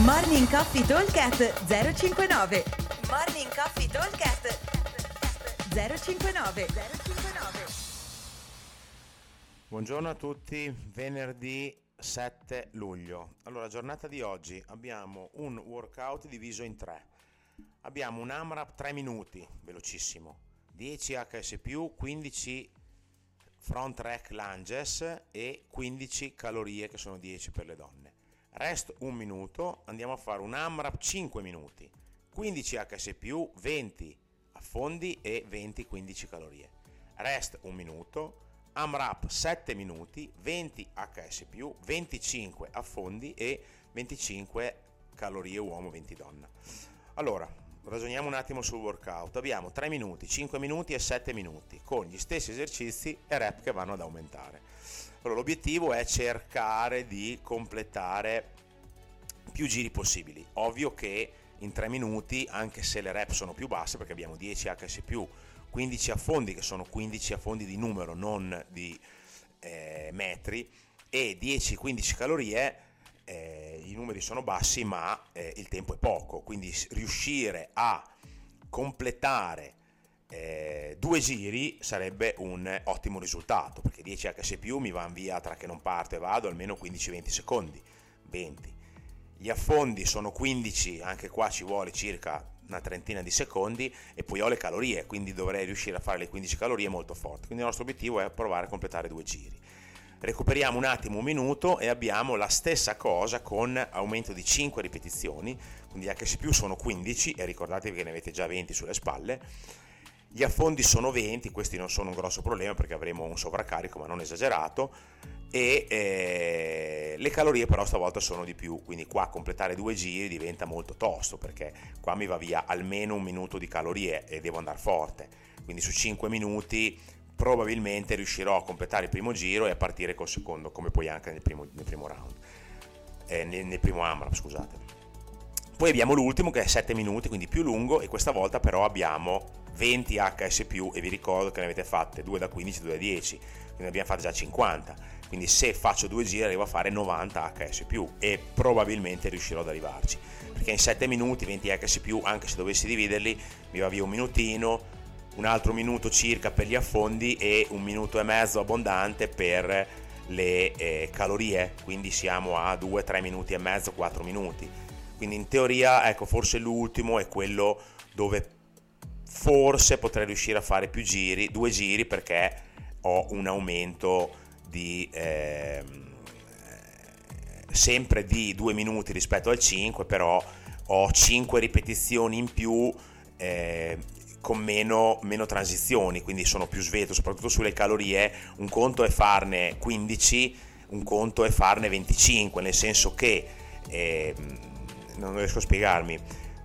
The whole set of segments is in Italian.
Morning Coffee Talkcast 059 Morning Coffee Talkcast 059 059 Buongiorno a tutti, venerdì 7 luglio. Allora, giornata di oggi abbiamo un workout diviso in tre. Abbiamo un AMRAP 3 minuti, velocissimo, 10 HS+, 15 front rack lunges e 15 calorie che sono 10 per le donne. Rest un minuto, andiamo a fare un AMRAP 5 minuti, 15 HS+, 20 affondi e 20-15 calorie. Rest un minuto, AMRAP 7 minuti, 20 HS+, 25 affondi e 25 calorie uomo, 20 donna. Allora, ragioniamo un attimo sul workout. Abbiamo 3 minuti, 5 minuti e 7 minuti con gli stessi esercizi e rep che vanno ad aumentare. Allora, l'obiettivo è cercare di completare più giri possibili. Ovvio che in 3 minuti, anche se le rep sono più basse, perché abbiamo 10 HS+, 15 affondi, che sono 15 affondi di numero, non di eh, metri, e 10-15 calorie, eh, i numeri sono bassi, ma eh, il tempo è poco, quindi riuscire a completare eh, due giri sarebbe un ottimo risultato perché 10 HS mi vanno via tra che non parto e vado almeno 15-20 secondi 20 gli affondi sono 15 anche qua ci vuole circa una trentina di secondi e poi ho le calorie quindi dovrei riuscire a fare le 15 calorie molto forte. Quindi il nostro obiettivo è provare a completare due giri. Recuperiamo un attimo un minuto e abbiamo la stessa cosa con aumento di 5 ripetizioni. Quindi HS più sono 15 e ricordatevi che ne avete già 20 sulle spalle gli affondi sono 20, questi non sono un grosso problema perché avremo un sovraccarico ma non esagerato. E eh, le calorie però stavolta sono di più, quindi qua completare due giri diventa molto tosto perché qua mi va via almeno un minuto di calorie e devo andare forte, quindi su 5 minuti probabilmente riuscirò a completare il primo giro e a partire col secondo come poi anche nel primo, nel primo round, eh, nel, nel primo AMRAP scusate. Poi abbiamo l'ultimo che è 7 minuti, quindi più lungo e questa volta però abbiamo 20 HS+, e vi ricordo che ne avete fatte 2 da 15 2 da 10, quindi ne abbiamo fatte già 50, quindi se faccio due giri arrivo a fare 90 HS+, e probabilmente riuscirò ad arrivarci, perché in 7 minuti 20 HS+, anche se dovessi dividerli, mi va via un minutino, un altro minuto circa per gli affondi e un minuto e mezzo abbondante per le eh, calorie, quindi siamo a 2-3 minuti e mezzo, 4 minuti. Quindi in teoria, ecco, forse l'ultimo è quello dove forse potrei riuscire a fare più giri, due giri perché ho un aumento di eh, sempre di due minuti rispetto al 5, però ho 5 ripetizioni in più eh, con meno, meno, transizioni, quindi sono più sveto, soprattutto sulle calorie. Un conto è farne 15, un conto è farne 25, nel senso che eh, non riesco a spiegarmi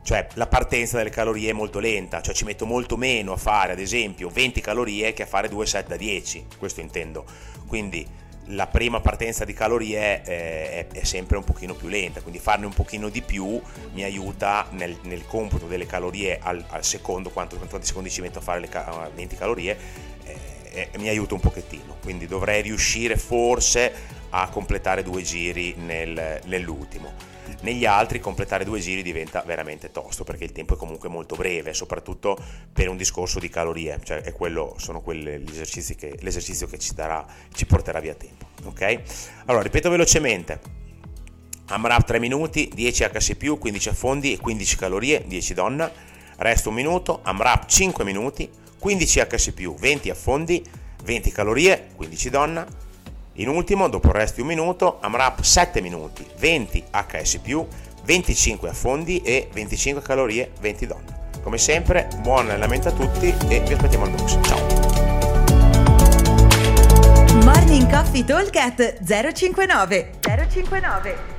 cioè la partenza delle calorie è molto lenta, cioè ci metto molto meno a fare ad esempio 20 calorie che a fare 2 set da 10, questo intendo. Quindi la prima partenza di calorie eh, è, è, sempre un pochino più lenta, quindi farne un pochino di più mi aiuta nel, nel computo delle calorie al, al secondo, quanto, quanti secondi ci metto a fare le 20 calorie, eh, eh, mi aiuta un pochettino, quindi dovrei riuscire forse a completare due giri nel, nell'ultimo negli altri completare due giri diventa veramente tosto perché il tempo è comunque molto breve, soprattutto per un discorso di calorie, cioè è quello, sono quelli gli esercizi che, l'esercizio che ci, darà, ci porterà via tempo. Ok? Allora, ripeto velocemente. AMRAP 3 minuti, 10 HS+, 15 affondi e 15 calorie, 10 donna. Resto un minuto, AMRAP 5 minuti, 15 HS+, 20 affondi, 20 calorie, 15 donna in ultimo, dopo il resto di un minuto, AMRAP 7 minuti, 20 HS+, 25 affondi e 25 calorie, 20 donne. Come sempre, buon allenamento a tutti e vi aspettiamo al box. Ciao! Morning Coffee Talk 059 059